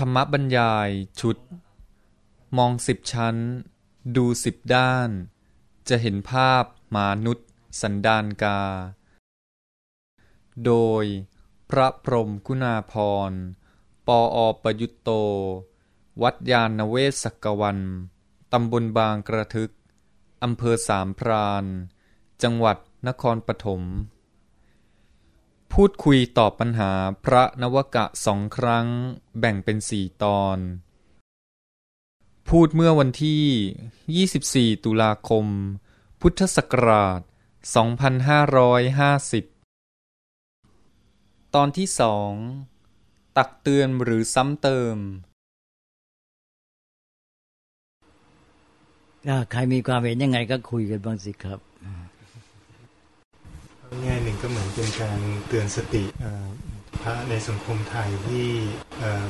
ธรรมบรรยายชุด มองสิบชั้น ดูสิบด้าน จะเห็นภาพมานุษย์ สันดานกา โดยพระพรมกุณาพร ปออประยุตโต วัดยาณเวศกวัน ตำบลบางกระทึก อำเภอสามพราน จังหวัดนครปฐม พูดคุยตอบปัญหาพระนวกะสองครั้ง แบ่งเป็นสี่ตอน พูดเมื่อวันที่ 24 ตุลาคม พุทธศักราช 2550 ตอนที่สอง ตักเตือนหรือซ้ำเติมใครมีความเห็นยังไงก็คุยกันบ้างสิครับ แง่หนึ่งก็เหมือนเป็นการเตือนสติพระในสังคมไทยที่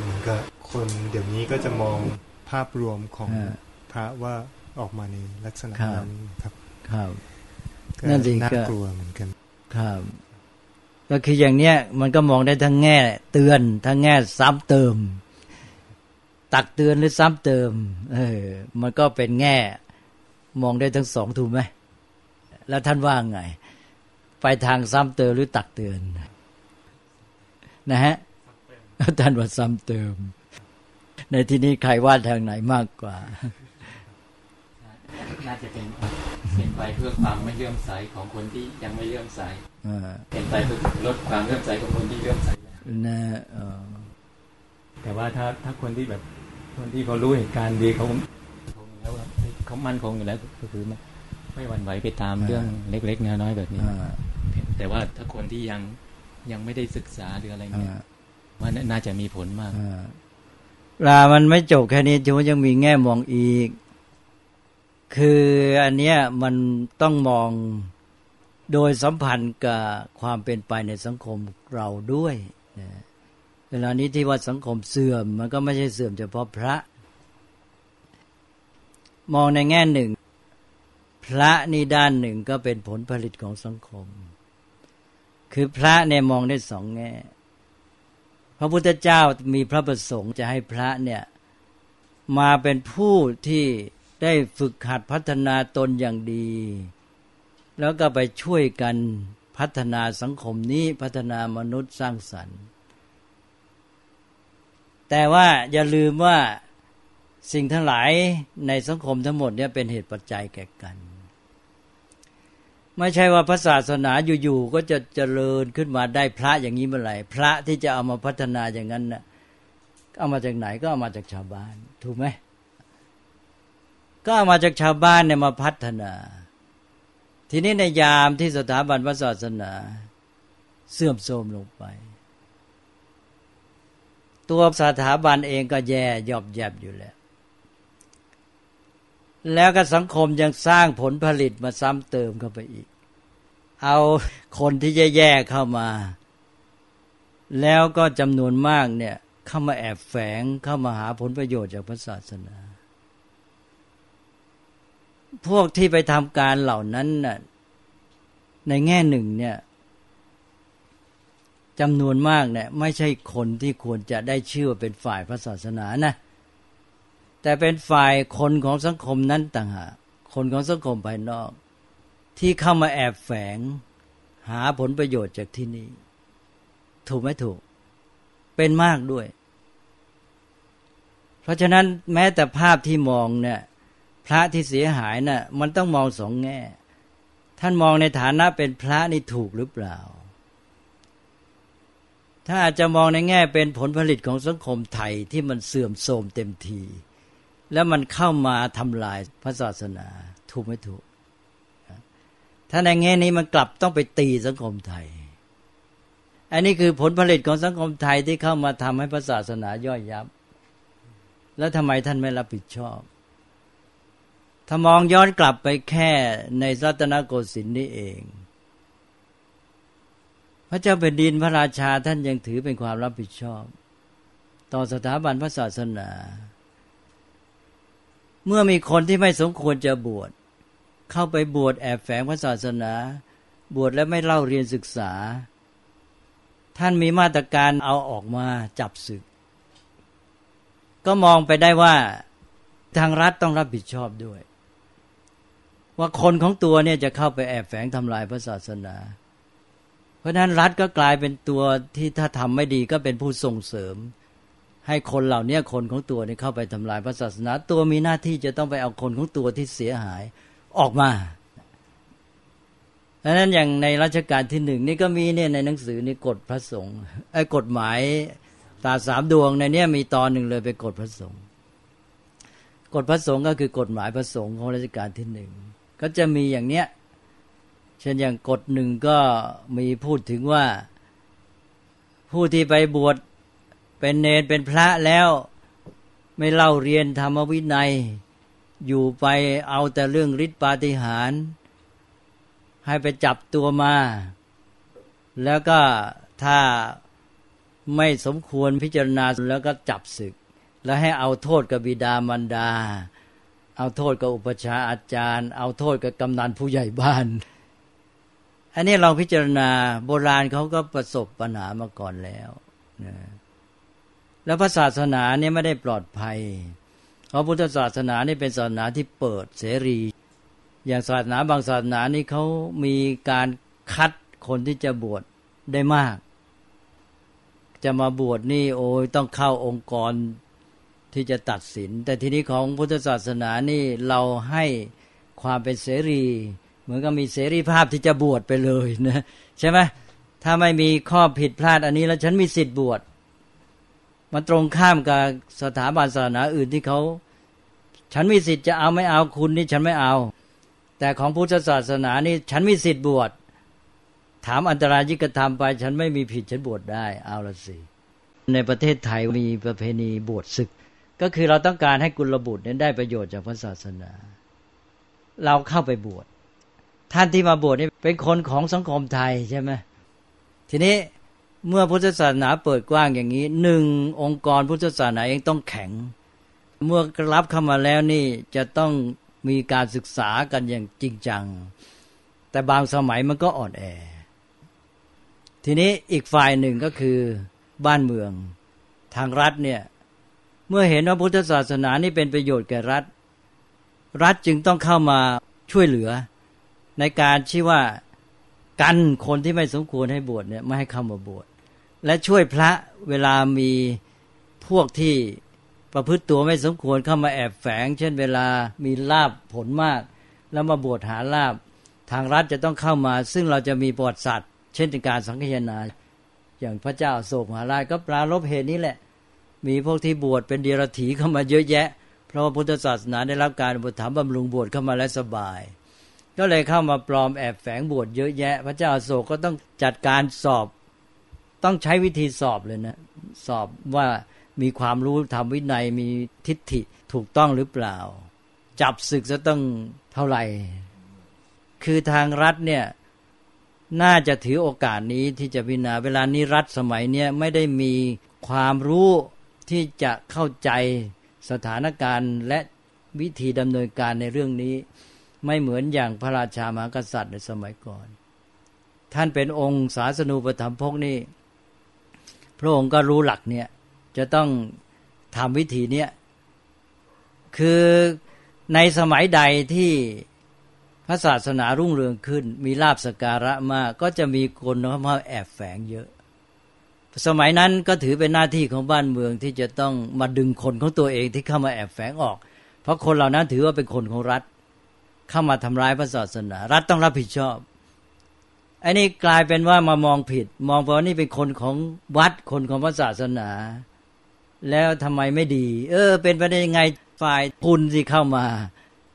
เหมือนกับคนเดี๋ยวนี้ก็จะมองภาพรวมของพระว่าออกมาในลักษณะนั้นครับครับนั่นเองน่ากลัวเหมือนกันครับก็คืออย่างเนี้ยมันก็มองได้ทั้งแง่เตือนทั้งแง่ซ้ำเติม ตักเตือนหรือซ้ำเติม เออ มันก็เป็นแง่ มองได้ทั้งสองถูกไหมแล้วท่านว่าไง ไปทางซ้ำเติมหรือตักเตือน นะฮะท่านว่าซ้ำเติม ในที่นี้ใครว่าทางไหนมากกว่า น่าจะเป็นเป็นไปเพื่อความไม่เลื่อมใสของคนที่ยังไม่เลื่อมใสเป็นไปเพื่อลดความเลื่อมใสของคนที่เลื่อมใสนะแต่ว่าถ้าถ้าคนที่แบบคนที่เขารู้เหตุการณ์ดีเขาคงแล้วเขามั่นคงอยู่แล้วก็คือไม่หวั่นไหวไปตามเรื่องเล็ก ๆ น้อยๆแบบนี้ แต่ว่าถ้าคนที่ยังยังไม่ได้ศึกษาหรืออะไรเงี้ยว่าน่าจะมีผลมากลามันไม่จบแค่นี้ถือว่ายังมีแง่มองอีก คืออันเนี้ยมันต้องมองโดยสัมพันธ์กับความเป็นไปในสังคมเราด้วยเวลานี้ที่ว่าสังคมเสื่อม มันก็ไม่ใช่เสื่อมเฉพาะพระ มองในแง่หนึ่ง พระนี่ด้านหนึ่งก็เป็นผลผลิตของสังคม คือพระเนี่ยมองได้สองแง่ พระพุทธเจ้ามีพระประสงค์จะให้พระเนี่ยมาเป็นผู้ที่ได้ฝึกหัดพัฒนาตนอย่างดี แล้วก็ไปช่วยกันพัฒนาสังคมนี้พัฒนามนุษย์สร้างสรรค์ แต่ว่าอย่าลืมว่าสิ่งทั้งหลายในสังคมทั้งหมดเนี่ยเป็นเหตุปัจจัยแก่กัน ไม่ใช่ว่าพระศาสนาอยู่ๆก็จะเจริญขึ้นมาได้พระอย่างนี้เมื่อไหร่พระที่จะเอามาพัฒนาอย่างนั้นนะ่ะเอามาจากไหนก็เอามาจากชาวบ้าน ถูกไหมก็เอามาจากชาวบ้านเนี่ยมาพัฒนา ทีนี้ในยามที่สถาบันพระศาสนา เสื่อมโทรมลงไป ตัวสถาบันเองก็แย่ยอบแยบอยู่แล้ว แล้วก็สังคมยังสร้างผลผลิตมาซ้ำเติมเข้าไปอีก เอาคนที่แย่ๆเข้ามา แล้วก็จำนวนมากเนี่ยเข้ามาแอบแฝงเข้ามาหาผลประโยชน์จากพระศาสนา พวกที่ไปทำการเหล่านั้นน่ะในแง่หนึ่งเนี่ยจำนวนมากเนี่ยไม่ใช่คนที่ควรจะได้ชื่อว่าเป็นฝ่ายพระศาสนานะ แต่เป็นฝ่ายคนของสังคมนั้นต่างหากคนของสังคมภายนอก ที่เข้ามาแอบแฝง หาผลประโยชน์จากที่นี่ ถูกไหมถูก เป็นมากด้วย เพราะฉะนั้นแม้แต่ภาพที่มองเนี่ยพระที่เสียหายนะ่ะมันต้องมองสองแง่ ท่านมองในฐานะเป็นพระนี่ถูกหรือเปล่า ถ้าอาจจะมองในแง่เป็นผลผลิตของสังคมไทยที่มันเสื่อมโทรมเต็มที แล้วมันเข้ามาทำลายพระศาสนา ถูกไม่ถูก ถ้าในแง่นี้มันกลับต้องไปตีสังคมไทย อันนี้คือผลผลิตของสังคมไทยที่เข้ามาทำให้พระศาสนาย่อยยับ แล้วทำไมท่านไม่รับผิดชอบ ถ้ามองย้อนกลับไปแค่ในรัตนโกสินทร์นี่เอง พระเจ้าแผ่นดินพระราชาท่านยังถือเป็นความรับผิดชอบ ต่อสถาบันพระศาสนา เมื่อมีคนที่ไม่สมควรจะบวช เข้าไปบวชแอบแฝงพระศาสนา บวชแล้วไม่เล่าเรียนศึกษา ท่านมีมาตรการเอาออกมาจับศึก ก็มองไปได้ว่าทางรัฐต้องรับผิดชอบด้วย ว่าคนของตัวเนี่ยจะเข้าไปแอบแฝงทำลายพระศาสนา เพราะนั้นรัฐก็กลายเป็นตัวที่ถ้าทำไม่ดีก็เป็นผู้ส่งเสริม ให้คนเหล่านี้คนของตัวนี่เข้าไปทำลายพระศาสนา ตัวมีหน้าที่จะต้องไปเอาคนของตัวที่เสียหายออกมาดังนั้นอย่างในรัชกาลที่หนึ่งนี่ก็มีเนี่ยในหนังสือนี่กฎพระสงฆ์ไอ้กฎหมายตาสามดวงในนี้มีตอนหนึ่งเลยไปกฎพระสงฆ์กฎพระสงฆ์ก็คือกฎหมายพระสงฆ์ของรัชกาลที่หนึ่งก็จะมีอย่างเนี้ยเช่นอย่างกฎหนึ่งก็มีพูดถึงว่าผู้ที่ไปบวช เป็นเนรเป็นพระแล้วไม่เล่าเรียนธรรมวินัย อยู่ไปเอาแต่เรื่องฤทธิปาฏิหาริย์ให้ไปจับตัวมา แล้วก็ถ้าไม่สมควรพิจารณาแล้วก็จับศึก แล้วให้เอาโทษกับบิดามารดา เอาโทษกับอุปชาอาจารย์ เอาโทษกับกำนันผู้ใหญ่บ้าน อันนี้เราพิจารณาโบราณเขาก็ประสบปัญหามาก่อนแล้วนะ แล้วพระศาสนาเนี่ยไม่ได้ปลอดภัย เพราะพุทธศาสนานี่เป็นศาสนาที่เปิดเสรี อย่างศาสนาบางศาสนานี่เขามีการคัดคนที่จะบวชได้มาก จะมาบวชนี่โอ้ยต้องเข้าองค์กรที่จะตัดสิน แต่ทีนี้ของพุทธศาสนานี่เราให้ความเป็นเสรี เหมือนกับมีเสรีภาพที่จะบวชไปเลยนะใช่ไหมถ้าไม่มีข้อผิดพลาดอันนี้แล้วฉันมีสิทธิ์บวช มันตรงข้ามกับสถาบันศาสนาอื่นที่เขาฉันมีสิทธิ์จะเอาไม่เอาคุณนี่ฉันไม่เอา แต่ของพุทธศาสนานี่ฉันมีสิทธิ์บวชถามอันตรายิกธรรมไป ฉันไม่มีผิดฉันบวชได้เอาละสิในประเทศไทยมีประเพณีบวชศึก ก็คือเราต้องการให้กุลบุตรนั้นได้ประโยชน์จากพระศาสนา เราเข้าไปบวชท่านที่มาบวชนี่เป็นคนของสังคมไทยใช่ไหมทีนี้ เมื่อพุทธศาสนาเปิดกว้างอย่างนี้หนึ่งองค์กรพุทธศาสนาเองต้องแข็ง เมื่อรับเข้ามาแล้วนี่จะต้องมีการศึกษากันอย่างจริงจัง แต่บางสมัยมันก็อ่อนแอ ทีนี้อีกฝ่ายหนึ่งก็คือบ้านเมืองทางรัฐเนี่ยเมื่อเห็นว่าพุทธศาสนานี่เป็นประโยชน์แก่รัฐ รัฐจึงต้องเข้ามาช่วยเหลือ ในการชี้ว่า กันคนที่ไม่สมควรให้บวชเนี่ยไม่ให้เข้ามาบวชและช่วยพระเวลามีพวกที่ประพฤติตัวไม่สมควรเข้ามาแอบแฝง เช่นเวลามีลาบผลมาก แล้วมาบวชหาลาบทางรัฐจะต้องเข้ามา ซึ่งเราจะมีประวัติศาสตร์เช่นการสังคยนา อย่างพระเจ้าโศกมหาราชก็ปราลบเหตุนี้แหละ มีพวกที่บวชเป็นเดียรถีเข้ามาเยอะแยะ เพราะว่าพุทธศาสนาได้รับการบุตรถามบำรุงบวชเข้ามาและสบาย ก็เลยเข้ามาปลอมแอบแฝงบวชเยอะแยะ พระเจ้าโศกก็ต้องจัดการสอบ ต้องใช้วิธีสอบเลยนะ สอบว่ามีความรู้ทำวินัยมีทิฏฐิถูกต้องหรือเปล่า จับศึกจะต้องเท่าไหร่ คือทางรัฐเนี่ยน่าจะถือโอกาสนี้ที่จะพิจารณาเวลานี้รัฐสมัยเนี้ยไม่ได้มีความรู้ที่จะเข้าใจสถานการณ์และวิธีดำเนินการในเรื่องนี้ ไม่เหมือนอย่างพระราชามหากษัตริย์ในสมัยก่อน ท่านเป็นองค์ศาสนูปถัมภกนี่ พระองค์ก็รู้หลักเนี่ยจะต้องทำวิธีเนี้ยคือในสมัยใดที่พระศาสนารุ่งเรืองขึ้น มีลาบสการะมากก็จะมีคนเข้ามาแอบแฝงเยอะ สมัยนั้นก็ถือเป็นหน้าที่ของบ้านเมืองที่จะต้องมาดึงคนของตัวเองที่เข้ามาแอบแฝงออก เพราะคนเหล่านั้นถือว่าเป็นคนของรัฐ เข้ามาทำร้ายพระศาสนา รัฐต้องรับผิดชอบอันนี้กลายเป็นว่ามามองผิด มองเพราะนี่เป็นคนของวัดคนของพระศาสนา แล้วทำไมไม่ดี เออ เป็นไปได้ยังไงฝ่ายคุณที่เข้ามา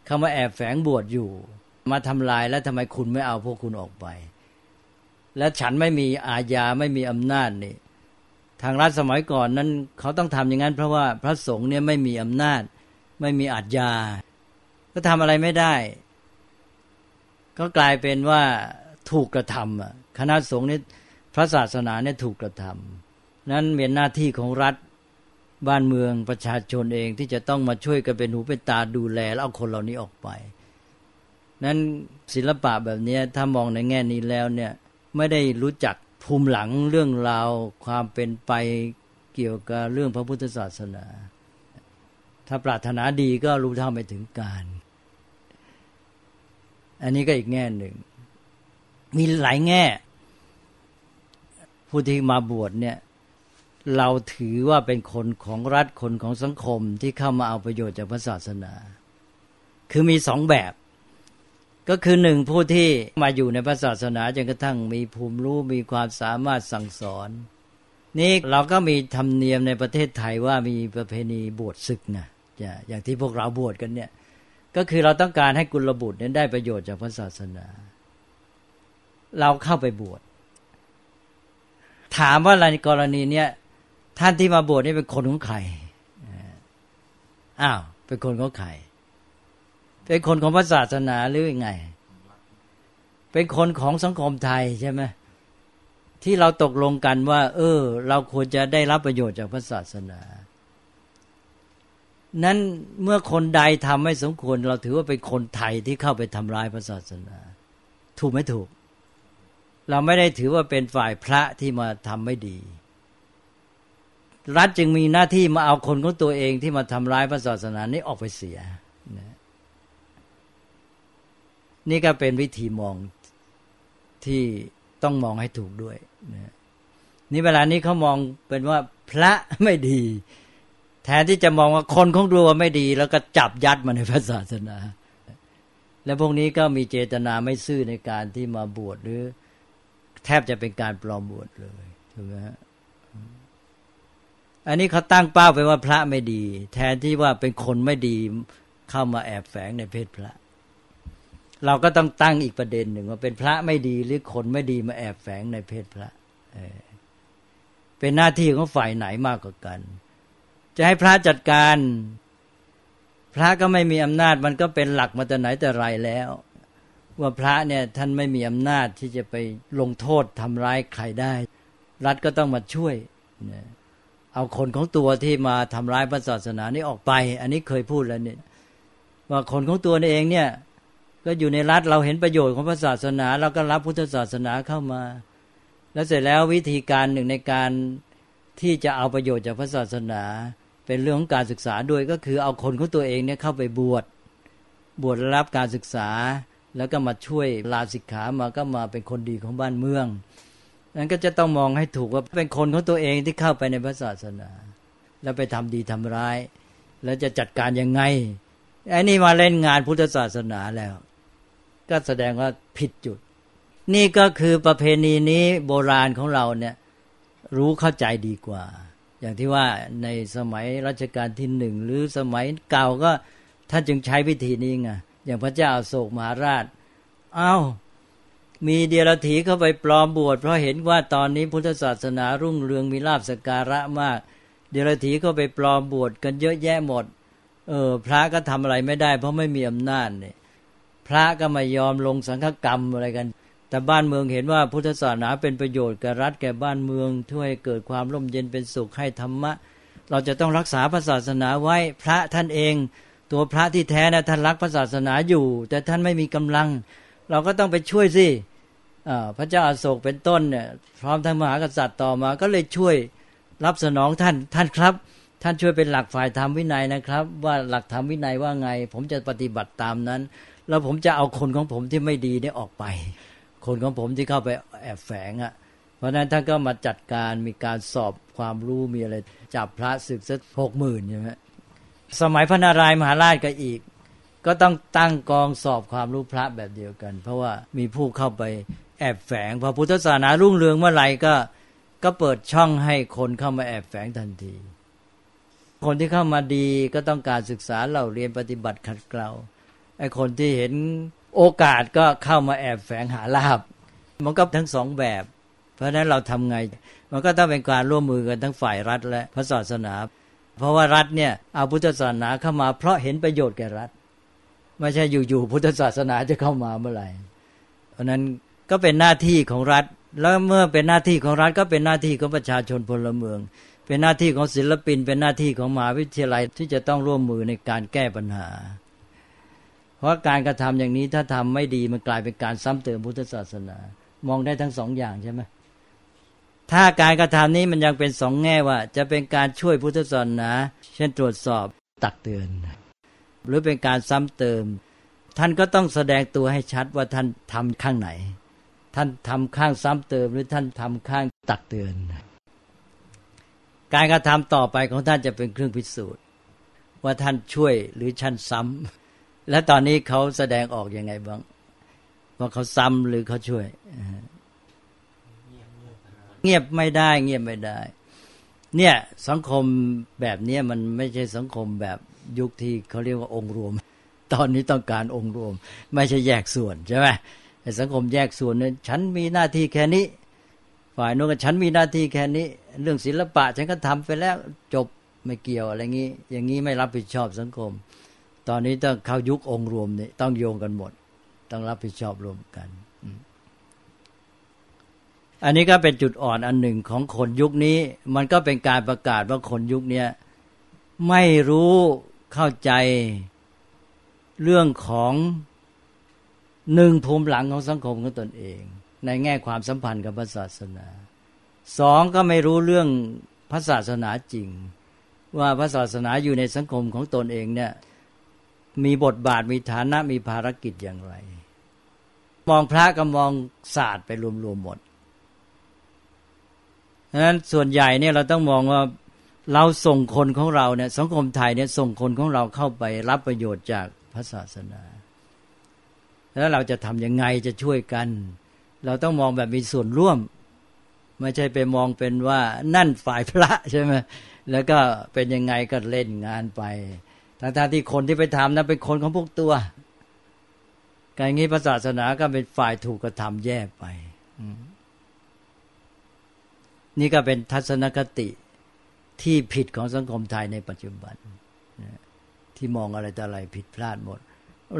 เข้ามาแอบแฝงบวชอยู่ มาทำลายแล้วทำไมคุณไม่เอาพวกคุณออกไป และฉันไม่มีอาญาไม่มีอำนาจนี่ทางรัฐสมัยก่อนนั้น เขาต้องทำอย่างนั้น เพราะว่าพระสงฆ์เนี่ยไม่มีอำนาจ ไม่มีอาญา ก็ทำอะไรไม่ได้ ก็กลายเป็นว่าถูกกระทำคณะสงฆ์นี่พระศาสนาเนี่ยถูกกระทำนั้นเป็นหน้าที่ของรัฐบ้านเมืองประชาชนเองที่จะต้องมาช่วยกันเป็นหูเป็นตาดูแลแล้วเอาคนเหล่านี้ออกไป นั้นศิลปะแบบนี้ถ้ามองในแง่นี้แล้วเนี่ยไม่ได้รู้จักภูมิหลังเรื่องราวความเป็นไปเกี่ยวกับเรื่องพระพุทธศาสนา ถ้าปรารถนาดีก็รู้เท่าไม่ถึงการ อันนี้ก็อีกแง่หนึ่ง มีหลายแง่ ผู้ที่มาบวชเนี่ย เราถือว่าเป็นคนของรัฐคนของสังคมที่เข้ามาเอาประโยชน์จากพระศาสนา คือมีสองแบบ ก็คือหนึ่งผู้ที่มาอยู่ในพระศาสนาจนกระทั่งมีภูมิรู้มีความสามารถสั่งสอน นี่เราก็มีธรรมเนียมในประเทศไทยว่ามีประเพณีบวชศึกนะอย่างที่พวกเราบวชกันเนี่ย ก็คือเราต้องการให้กุลบุตรนั้นได้ประโยชน์จากพระศาสนา เราเข้าไปบวช ถามว่าในกรณีเนี้ยท่านที่มาบวชนี่เป็นคนของใครอ้าวเป็นคนของใครเป็นคนของพระศาสนาหรือยังไง เป็นคนของสังคมไทยใช่ไหมที่เราตกลงกันว่า เออ เราควรจะได้รับประโยชน์จากพระศาสนา นั้นเมื่อคนใดทำไม่สมควร เราถือว่าเป็นคนไทยที่เข้าไปทำร้ายพระศาสนา ถูกไม่ถูก เราไม่ได้ถือว่าเป็นฝ่ายพระที่มาทำไม่ดี รัฐจึงมีหน้าที่มาเอาคนของตัวเองที่มาทำร้ายพระศาสนานี้ออกไปเสียนี่ก็เป็นวิธีมองที่ต้องมองให้ถูกด้วยนะนี่เวลานี้เขามองเป็นว่าพระไม่ดี แทนที่จะมองว่าคนของตัวไม่ดี แล้วก็จับยัดมาในพระศาสนา และพวกนี้ก็มีเจตนาไม่ซื่อในการที่มาบวชหรือ แทบจะเป็นการปลอมบวชเลยถูกไหมฮะอันนี้เขาตั้งเป้าไปว่าพระไม่ดี แทนที่ว่าเป็นคนไม่ดีเข้ามาแอบแฝงในเพศพระ เราก็ต้องตั้งอีกประเด็นหนึ่งว่าเป็นพระไม่ดีหรือคนไม่ดีมาแอบแฝงในเพศพระเป็นหน้าที่ของฝ่ายไหนมากกว่ากัน จะให้พระจัดการ พระก็ไม่มีอำนาจมันก็เป็นหลักมาแต่ไหนแต่ไรแล้ว ว่าพระเนี่ยท่านไม่มีอำนาจที่จะไปลงโทษทำร้ายใครได้ รัฐก็ต้องมาช่วยเอาคนของตัวที่มาทำร้ายพระศาสนานี้ออกไป อันนี้เคยพูดแล้วเนี่ยว่าคนของตัวเองเนี่ยก็อยู่ในรัฐเราเห็นประโยชน์ของพระศาสนา เราก็รับพุทธศาสนาเข้ามา แล้วเสร็จแล้ววิธีการหนึ่งในการที่จะเอาประโยชน์จากพระศาสนา เป็นเรื่องของการศึกษาด้วยก็คือเอาคนของตัวเองเนี่ยเข้าไปบวชบวชรับการศึกษา แล้วก็มาช่วยลาสิกขามาก็มาเป็นคนดีของบ้านเมืองนั้นก็จะต้องมองให้ถูกว่าเป็นคนของตัวเองที่เข้าไปในพระศาสนา แล้วไปทำดีทำร้าย แล้วจะจัดการยังไงไอ้นี่มาเล่นงานพุทธศาสนาแล้ว ก็แสดงว่าผิดจุด นี่ก็คือประเพณีนี้โบราณของเราเนี่ยรู้เข้าใจดีกว่า อย่างที่ว่าในสมัยรัชกาลที่หนึ่งหรือสมัยเก่าก็ท่านจึงใช้วิธีนี้ไงอย่างพระเจ้าโศกมหาราชอา้าวมีเดียรถีเข้าไปปลอมบวชเพราะเห็นว่าตอนนี้พุทธศาสนารุ่งเรืองมีลาบสการะมาก เดียรถีก็ไปปลอมบวชกันเยอะแยะหมด เออ พระก็ทำอะไรไม่ได้ เพราะไม่มีอำนาจเนี่ยพระก็ไม่ยอมลงสังฆกรรมอะไรกัน แต่บ้านเมืองเห็นว่าพุทธศาสนาเป็นประโยชน์แก่รัฐแก่บ้านเมืองช่วยเกิดความร่มเย็นเป็นสุขให้ธรรมะ เราจะต้องรักษาพระศาสนาไว้พระท่านเอง ตัวพระที่แท้นะท่านรักพระศาสนาอยู่ แต่ท่านไม่มีกำลัง เราก็ต้องไปช่วยสิพระเจ้าอาโศกเป็นต้นเนี่ยพร้อมทั้งมหากษัตริย์ต่อมา ก็เลยช่วยรับสนองท่านท่านครับ ท่านช่วยเป็นหลักฝ่ายธรรมวินัยนะครับ ว่าหลักธรรมวินัยว่าไง ผมจะปฏิบัติตามนั้น แล้วผมจะเอาคนของผมที่ไม่ดีนี่ออกไป คนของผมที่เข้าไปแอบแฝงอะ่ะ เพราะนั้นท่านก็มาจัดการมีการสอบความรู้มีอะไร จับพระศึกสักหกหมื่นใช่ไหมสมัยพระนารายมหาราชก็อีก ก็ต้องตั้งกองสอบความรู้พระแบบเดียวกัน เพราะว่ามีผู้เข้าไปแอบแฝงพอพุทธศาสนารุ่งเรืองเมื่อไหร่ก็ก็เปิดช่องให้คนเข้ามาแอบแฝงทันที คนที่เข้ามาดีก็ต้องการศึกษาเราเรียนปฏิบัติขัดเกลาไอ้คนที่เห็น โอกาสก็เข้ามาแอบแฝงหาลาบ มันก็ทั้งสองแบบ เพราะฉะนั้นเราทำไง มันก็ต้องเป็นการร่วมมือกันทั้งฝ่ายรัฐและพระศาสนา เพราะว่ารัฐเนี่ยเอาพุทธศาสนาเข้ามา เพราะเห็นประโยชน์แก่รัฐ ไม่ใช่อยู่ๆพุทธศาสนาจะเข้ามาเมื่อไหร่ เพราะนั้นก็เป็นหน้าที่ของรัฐ แล้วเมื่อเป็นหน้าที่ของรัฐก็เป็นหน้าที่ของประชาชนพลเมือง เป็นหน้าที่ของศิลปิน เป็นหน้าที่ของมหาวิทยาลัยที่จะต้องร่วมมือในการแก้ปัญหา เพราะการกระทำอย่างนี้ถ้าทำไม่ดีมันกลายเป็นการซ้ำเติมพุทธศาสนา มองได้ทั้งสองอย่างใช่ไหมถ้าการกระทำนี้มันยังเป็นสองแง่ว่า จะเป็นการช่วยพุทธศาสนา เช่นตรวจสอบตักเตือน หรือเป็นการซ้ำเติม ท่านก็ต้องแสดงตัวให้ชัดว่าท่านทำข้างไหน ท่านทำข้างซ้ำเติม หรือท่านทำข้างตักเตือน การกระทำต่อไปของท่านจะเป็นเครื่องพิสูจน์ ว่าท่านช่วยหรือท่านซ้ำ และตอนนี้เขาแสดงออกอยังไงบ้างว่าเขาซ้ำหรือเขาช่วย เงียบไม่ได้ เงียบไม่ได้ เนี่ยสังคมแบบนี้มันไม่ใช่สังคมแบบยุคที่เขาเรียกว่าองค์รวม ตอนนี้ต้องการองค์รวม ไม่ใช่แยกส่วนใช่ไหมสังคมแยกส่วนเนี่ยฉันมีหน้าที่แค่นี้ ฝ่ายโน้นก็ฉันมีหน้าที่แค่นี้ เรื่องศิลปะฉันก็ทำไปแล้วจบไม่เกี่ยวอะไรงี้ อย่างนี้ไม่รับผิดชอบสังคม ตอนนี้ต้องเข้ายุคองค์รวมนี่ต้องโยงกันหมด ต้องรับผิดชอบรวมกัน อันนี้ก็เป็นจุดอ่อนอันหนึ่งของคนยุคนี้ มันก็เป็นการประกาศว่าคนยุคนี้ไม่รู้เข้าใจเรื่องของหนึ่งภูมิหลังของสังคมของตนเอง ในแง่ความสัมพันธ์กับพระศาสนาสองก็ไม่รู้เรื่องพระศาสนาจริง ว่าพระศาสนาอยู่ในสังคมของตนเองเนี่ย มีบทบาทมีฐานะมีภารกิจอย่างไร มองพระก็มองศาสตร์ไปรวมๆหมดดังนั้นส่วนใหญ่เนี่ยเราต้องมองว่าเราส่งคนของเราเนี่ยสังคมไทยเนี่ยส่งคนของเราเข้าไปรับประโยชน์จากพระศาสนา แล้วเราจะทำยังไงจะช่วยกัน เราต้องมองแบบมีส่วนร่วม ไม่ใช่ไปมองเป็นว่านั่นฝ่ายพระใช่ไหมแล้วก็เป็นยังไงก็เล่นงานไป ทั้งที่คนที่ไปทำนั้นเป็นคนของพวกตัว การงี้พระศาสนาก็เป็นฝ่ายถูกกระทำแยกไปนี่ก็เป็นทัศนคติที่ผิดของสังคมไทยในปัจจุบันที่มองอะไรแต่อะไรผิดพลาดหมด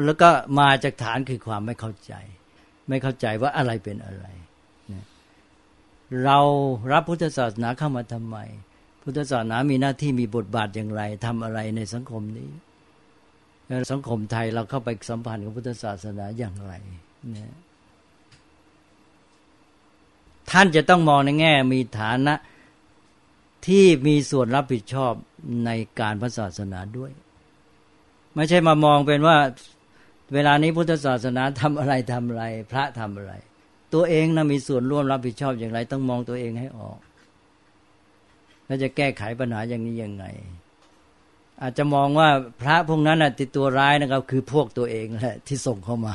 แล้วก็มาจากฐานคือความไม่เข้าใจ ไม่เข้าใจว่าอะไรเป็นอะไร เรารับพุทธศาสนาเข้ามาทำไม พุทธศาสนามีหน้าที่มีบทบาทอย่างไรทำอะไรในสังคมนี้สังคมไทยเราเข้าไปสัมพันธ์กับพุทธศาสนาอย่างไรนี่ยท่านจะต้องมองในแง่มีฐานะที่มีส่วนรับผิดชอบในการพระศาสนาด้วย ไม่ใช่มามองเป็นว่า เวลานี้พุทธศาสนาทำอะไรทำอะไร พระทำอะไร ตัวเองนะมีส่วนร่วมรับผิดชอบอย่างไร ต้องมองตัวเองให้ออก แล้วจะแก้ไขปัญหาอย่างนี้ยังไง อาจจะมองว่าพระพวกนั้นติดตัวร้ายนะครับ คือพวกตัวเองแหละที่ส่งเข้ามา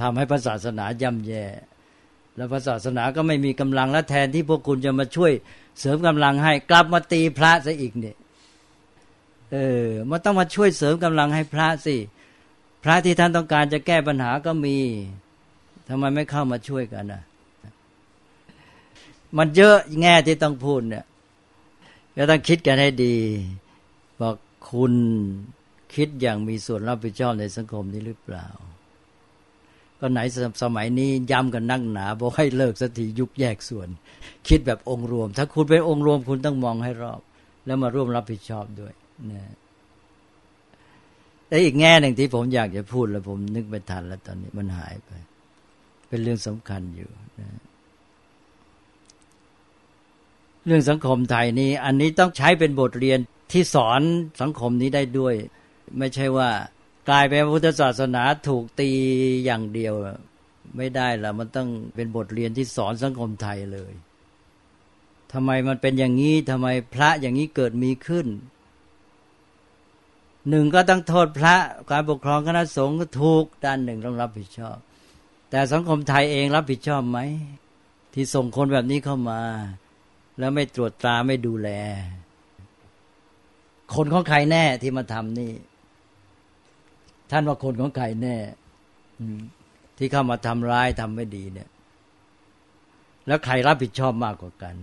ทำให้พระศาสนาย่ำแย่ แล้วพระศาสนาก็ไม่มีกำลังและแทนที่พวกคุณจะมาช่วยเสริมกำลังให้กลับมาตีพระซะอีกเนี่ยเออมันต้องมาช่วยเสริมกำลังให้พระสิพระที่ท่านต้องการจะแก้ปัญหาก็มีทำไมไม่เข้ามาช่วยกันนะมันเยอะแง่ที่ต้องพูดเนี่ย ก็ต้องคิดกันให้ดี บอกคุณคิดอย่างมีส่วนรับผิดชอบในสังคมนี้หรือเปล่า ก็ไหนสมัยนี้ย้ำกันนั่งหนาบอกให้เลิกสักทียุบแยกส่วน คิดแบบองค์รวม ถ้าคุณเป็นองค์รวมคุณต้องมองให้รอบ แล้วมาร่วมรับผิดชอบด้วยนะแต่อีกแง่หนึ่งที่ผมอยากจะพูดแล้วผมนึกไม่ทันแล้วตอนนี้มันหายไป เป็นเรื่องสำคัญอยู่นะ เรื่องสังคมไทยนี้ อันนี้ต้องใช้เป็นบทเรียนที่สอนสังคมนี้ได้ด้วย ไม่ใช่ว่ากลายเป็นพุทธศาสนาถูกตีอย่างเดียว ไม่ได้ละมันต้องเป็นบทเรียนที่สอนสังคมไทยเลยทำไมมันเป็นอย่างนี้ทำไมพระอย่างนี้เกิดมีขึ้นหนึ่งก็ต้องโทษพระการปกครองคณะสงฆ์ก็ถูกด้านหนึ่งต้องรับผิดชอบ แต่สังคมไทยเองรับผิดชอบไหม ที่ส่งคนแบบนี้เข้ามา แล้วไม่ตรวจตราไม่ดูแล คนของใครแน่ที่มาทำนี่ ท่านว่าคนของใครแน่ที่เข้ามาทำร้ายทำไม่ดีเนี่ย แล้วใครรับผิดชอบมากกว่ากัน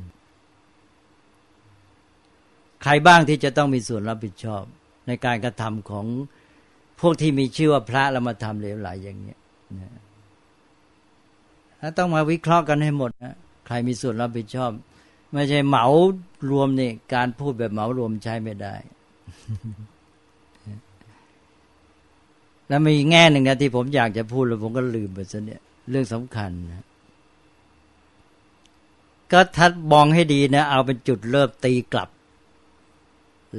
ใครบ้างที่จะต้องมีส่วนรับผิดชอบ ในการกระทำของพวกที่มีชื่อว่าพระแล้วมาทำเหลวไหลอย่างเนี้ยนะต้องมาวิเคราะห์กันให้หมดนะใครมีส่วนรับผิดชอบ ไม่ใช่เหมารวมนี่การพูดแบบเหมารวมใช้ไม่ได้ แล้วมีแง่หนึ่งนะที่ผมอยากจะพูดแล้วผมก็ลืมไปซะเนี่ย เรื่องสำคัญนะก็ทัดมองให้ดีนะ เอาเป็นจุดเริ่มตีกลับ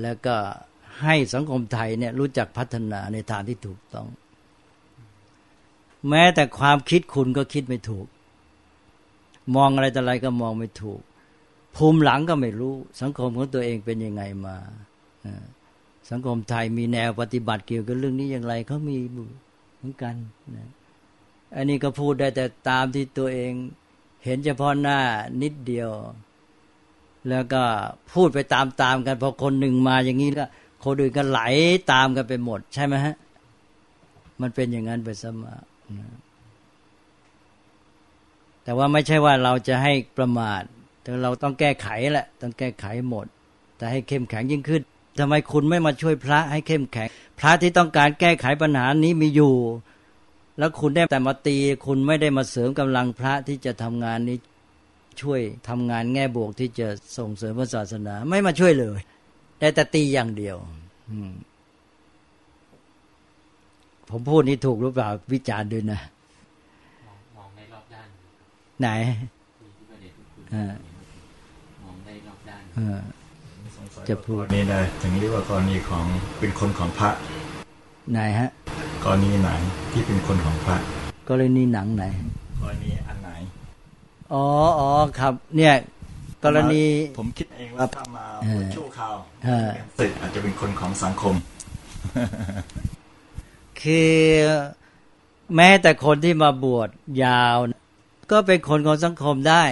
แล้วก็ให้สังคมไทยเนี่ย รู้จักพัฒนาในทางที่ถูกต้อง แม้แต่ความคิดคุณก็คิดไม่ถูก มองอะไรแต่อะไรก็มองไม่ถูก ภูมิหลังก็ไม่รู้ สังคมของตัวเองเป็นยังไงมาสังคมไทยมีแนวปฏิบัติเกี่ยวกับเรื่องนี้อย่างไรเขามีเหมือนกันนะอันนี้ก็พูดได้แต่ตามที่ตัวเองเห็นเฉพาะหน้านิดเดียว แล้วก็พูดไปตามๆกันพอคนหนึ่งมาอย่างนี้ก็คนอื่นก็ไหลตามกันไปหมด ใช่ไหมฮะ มันเป็นอย่างนั้นไปสมาแต่ว่าไม่ใช่ว่าเราจะให้ประมาท แต่เราต้องแก้ไขแหละ ต้องแก้ไขหมด แต่ให้เข้มแข็งยิ่งขึ้นทำไมคุณไม่มาช่วยพระให้เข้มแข็ง พระที่ต้องการแก้ไขปัญหานี้มีอยู่ แล้วคุณได้แต่มาตี คุณไม่ได้มาเสริมกำลังพระที่จะทำงานนี้ช่วยทำงานแง่บวกที่จะส่งเสริมพระศาสนา ไม่มาช่วยเลย ได้แต่ตีอย่างเดียวผมพูดนี้ถูกหรือเปล่าวิจารณ์ด้วยนะมองในรอบด้าน ไหนมองได้รอบด้าน จะพูดนี่นะถึงเรียกว่ากรณีของเป็นคนของพระไหนฮะกรณีไหนที่เป็นคนของพระกรณีหนังไหนกรณีอันไหนอ๋ออ๋อครับ เนี่ย กรณีผมคิดเองว่าถ้ามาชั่วคราวสึกอาจจะเป็นคนของสังคม คือแม้แต่คนที่มาบวชยาว ก็เป็นคนของสังคมได้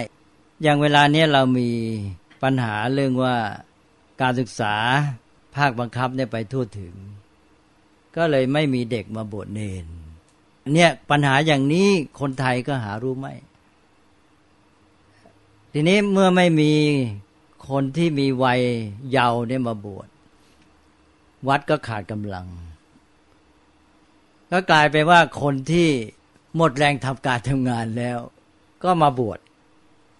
อย่างเวลาเนี้ยเรามี ปัญหาเรื่องว่าการศึกษาภาคบังคับเนี่ยไปทั่วถึง ก็เลยไม่มีเด็กมาบวชเนนเนี่ยปัญหาอย่างนี้คนไทยก็หารู้ไม่ ทีนี้เมื่อไม่มีคนที่มีวัยเยาว์เนี่ยมาบวชวัดก็ขาดกำลัง ก็กลายเป็นว่าคนที่หมดแรงทำการทำงานแล้ว ก็มาบวช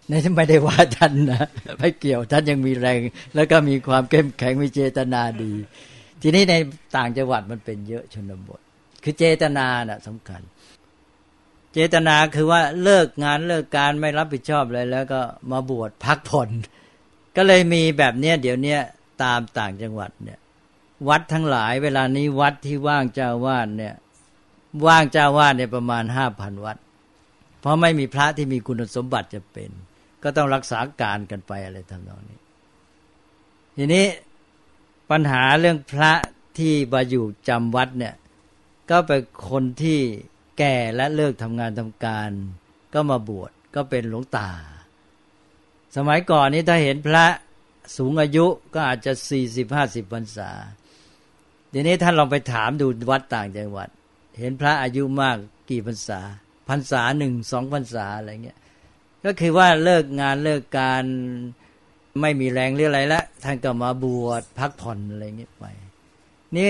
นที่ไม่ได้ว่าท่านนะไม่เกี่ยวท่านยังมีแรง แล้วก็มีความเข้มแข็งมีเจตนาดี ทีนี้ในต่างจังหวัดมันเป็นเยอะชนบท คือเจตนาน่ะสำคัญ เจตนาคือว่าเลิกงานเลิกการไม่รับผิดชอบเลย แล้วก็มาบวชพักผ่อนก็เลยมีแบบเนี้ยเดี๋ยวเนี้ยตามต่างจังหวัดเนี่ย วัดทั้งหลายเวลานี้วัดที่ว่างเจ้าวาดเนี่ย ว่างเจ้าวาดเนี่ยประมาณห้าพันวัด เพราะไม่มีพระที่มีคุณสมบัติจะเป็น ก็ต้องรักษาการกันไปอะไรทำนองนี้ ทีนี้ปัญหาเรื่องพระที่มาอยู่จำวัดเนี่ย ก็เป็นคนที่แก่และเลิกทำงานทำการ ก็มาบวชก็เป็นหลวงตา สมัยก่อนนี้ถ้าเห็นพระสูงอายุก็อาจจะสี่สิบห้าสิบพรรษาทีนี้ท่านลองไปถามดูวัดต่างจังหวัด เห็นพระอายุมากกี่พรรษาพรรษาหนึ่งสองพรรษาอะไรเงี้ย ก็คือว่าเลิกงานเลิกการไม่มีแรงเรื่องอะไรละท่านก็มาบวชพักผ่อนอะไรเงี้ยไป นี่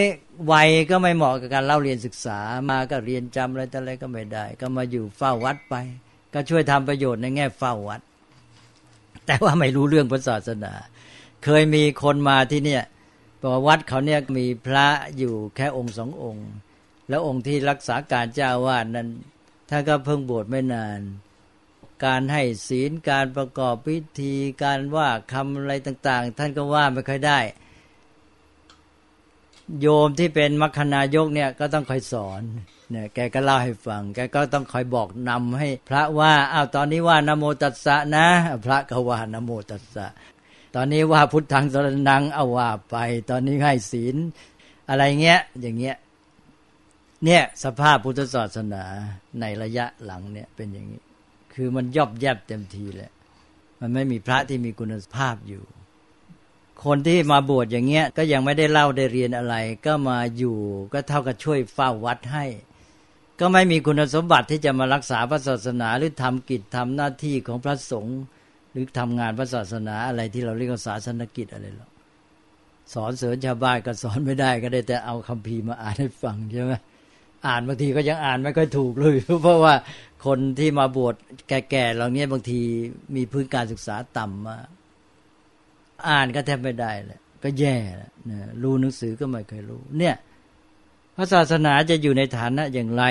วัยก็ไม่เหมาะกับการเล่าเรียนศึกษามาก็เรียนจำอะไรแต่อะไรก็ไม่ได้ ก็มาอยู่เฝ้าวัดไป ก็ช่วยทำประโยชน์ในแง่เฝ้าวัด แต่ว่าไม่รู้เรื่องพระศาสนา เคยมีคนมาที่เนี่ยบอกวัดเขาเนี่ยมีพระอยู่แค่องค์สององค์ แล้วองค์ที่รักษาการเจ้าวาดนั้นท่านก็เพิ่งบวชไม่นาน การให้ศีลการประกอบพิธีการว่าคำอะไรต่าง ๆ ท่านก็ว่าไม่ค่อยได้ โยมที่เป็นมัคคณายกเนี่ยก็ต้องคอยสอนเนี่ยแกก็เล่าให้ฟัง แกก็ต้องคอยบอกนำให้ พระว่าอ้าวตอนนี้ว่านโมตัสสะนะ พระก็ว่านโมตัสสะตอนนี้ว่าพุทธังสรนังเอาว่าไป ตอนนี้ให้ศีล อะไรเงี้ย อย่างเงี้ยเนี่ยสภาพพุทธศาสนาในระยะหลังเนี่ยเป็นอย่างนี้ คือมันยอบแยบเต็มทีแหละ มันไม่มีพระที่มีคุณภาพอยู่ คนที่มาบวชอย่างเงี้ย ก็ยังไม่ได้เล่าได้เรียนอะไร ก็มาอยู่ก็เท่ากับช่วยเฝ้าวัดให้ ก็ไม่มีคุณสมบัติที่จะมารักษาพระศาสนาหรือทำกิจทำหน้าที่ของพระสงฆ์หรือทำงานพระศาสนาอะไรที่เราเรียกว่าศาสนกิจอะไรหรอกสอนเสริญชาวบ้านก็สอนไม่ได้ก็ได้แต่เอาคัมภีร์มาอ่านให้ฟังใช่ไหม อ่านบางทีก็ยังอ่านไม่ค่อยถูกเลย เพราะว่าคนที่มาบวชแก่ๆเหล่านี้บางทีมีพื้นการศึกษาต่ำมาอ่านก็แทบไม่ได้แหละก็แย่แล้วนะรู้หนังสือก็ไม่เคยรู้ เนี่ยพระศาสนาจะอยู่ในฐานะอย่างไร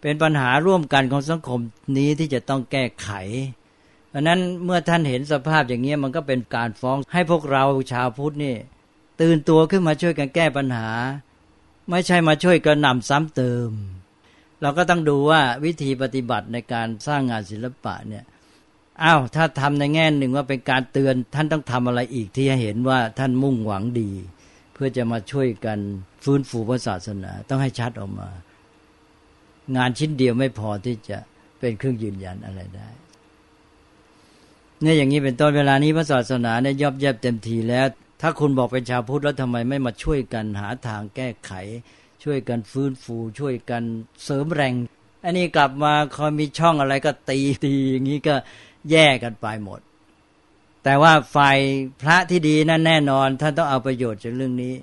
เป็นปัญหาร่วมกันของสังคมนี้ที่จะต้องแก้ไขเพราะนั้นเมื่อท่านเห็นสภาพอย่างนี้มันก็เป็นการฟ้องให้พวกเราชาวพุทธนี่ ตื่นตัวขึ้นมาช่วยกันแก้ปัญหา ไม่ใช่มาช่วยกระหน่ำซ้ำเติม เราก็ต้องดูว่าวิธีปฏิบัติในการสร้างงานศิลปะเนี่ยอ้าวถ้าทำในแง่หนึ่งว่าเป็นการเตือนท่านต้องทำอะไรอีกที่ให้เห็นว่าท่านมุ่งหวังดี เพื่อจะมาช่วยกันฟื้นฟูพระศาสนา ต้องให้ชัดออกมา งานชิ้นเดียวไม่พอที่จะเป็นเครื่องยืนยันอะไรได้เนี่ยอย่างนี้เป็นต้นเวลานี้พระศาสนาเนี่ยยอบแยบเต็มทีแล้ว ถ้าคุณบอกเป็นชาวพุทธแล้วทำไมไม่มาช่วยกันหาทางแก้ไข ช่วยกันฟื้นฟู ช่วยกันเสริมแรง อันนี้กลับมาคอยมีช่องอะไรก็ตีตีอย่างนี้ก็แย่กันไปหมด แต่ว่าฝ่ายพระที่ดีนั่นแน่นอนท่านต้องเอาประโยชน์จากเรื่องนี้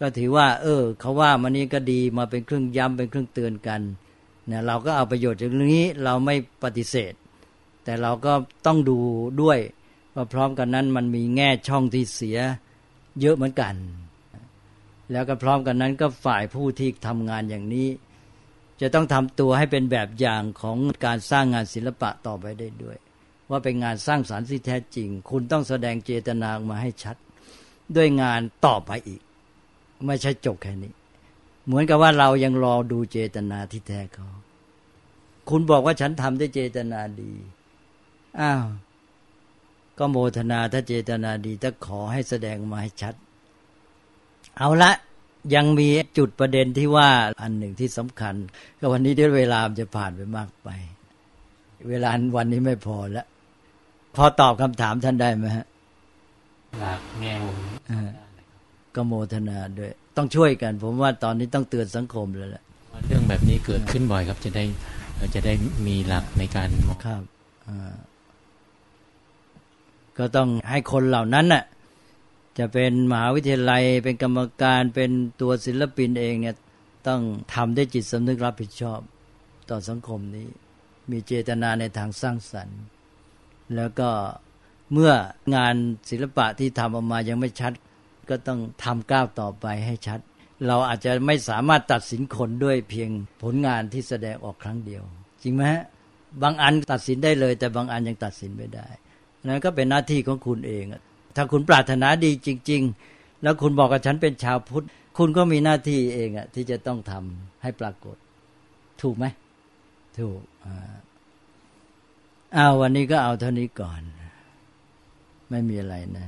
ก็ถือว่า เออเขาว่ามันนี้ก็ดีมาเป็นเครื่องย้ำเป็นเครื่องเตือนกันเนี่ยเราก็เอาประโยชน์จากเรื่องนี้เราไม่ปฏิเสธ แต่เราก็ต้องดูด้วยว่าพร้อมกันนั้นมันมีแง่ช่องที่เสีย เยอะเหมือนกัน แล้วก็พร้อมกันนั้นก็ฝ่ายผู้ที่ทำงานอย่างนี้ จะต้องทำตัวให้เป็นแบบอย่างของการสร้างงานศิลปะต่อไปได้ด้วย ว่าเป็นงานสร้างสารรค์ที่แท้จริง คุณต้องแสดงเจตนาออกมาให้ชัด ด้วยงานต่อไปอีก ไม่ใช่จบแค่นี้ เหมือนกับว่าเรายังรอดูเจตนาที่แท้เขาคุณบอกว่าฉันทำด้วยเจตนาดีอ้าว ก็โมทนาถ้าเจตนาดีถ้าขอให้แสดงมาให้ชัด เอาละยังมีจุดประเด็นที่ว่าอันหนึ่งที่สำคัญ ก็วันนี้ด้วยเวลาจะผ่านไปมากไป เวลาวันนี้ไม่พอแล้ว พอตอบคำถามท่านได้ไหมฮะหลักแง่มุมก็โมทนาด้วย ต้องช่วยกัน ผมว่าตอนนี้ต้องเตือนสังคมแล้วแหละเรื่องแบบนี้เกิดขึ้นบ่อยครับ จะได้จะได้มีหลักในการมองครับ ก็ต้องให้คนเหล่านั้นน่ะจะเป็นมหาวิทยาลัยเป็นกรรมการเป็นตัวศิลปินเองเนี่ยต้องทำด้วยจิตสำนึกรับผิดชอบต่อสังคมนี้ มีเจตนาในทางสร้างสรรค์ แล้วก็เมื่องานศิลปะที่ทำออกมายังไม่ชัด ก็ต้องทำก้าวต่อไปให้ชัด เราอาจจะไม่สามารถตัดสินคนด้วยเพียงผลงานที่แสดงออกครั้งเดียว จริงไหมฮะบางอันตัดสินได้เลย แต่บางอันยังตัดสินไม่ได้ นั้นก็เป็นหน้าที่ของคุณเอง ถ้าคุณปรารถนาดีจริง ๆ แล้วคุณบอกกับฉันเป็นชาวพุทธ คุณก็มีหน้าที่เองอะที่จะต้องทำให้ปรากฏ ถูกไหม ถูกอ้าววันนี้ก็เอาเท่านี้ก่อน ไม่มีอะไรนะ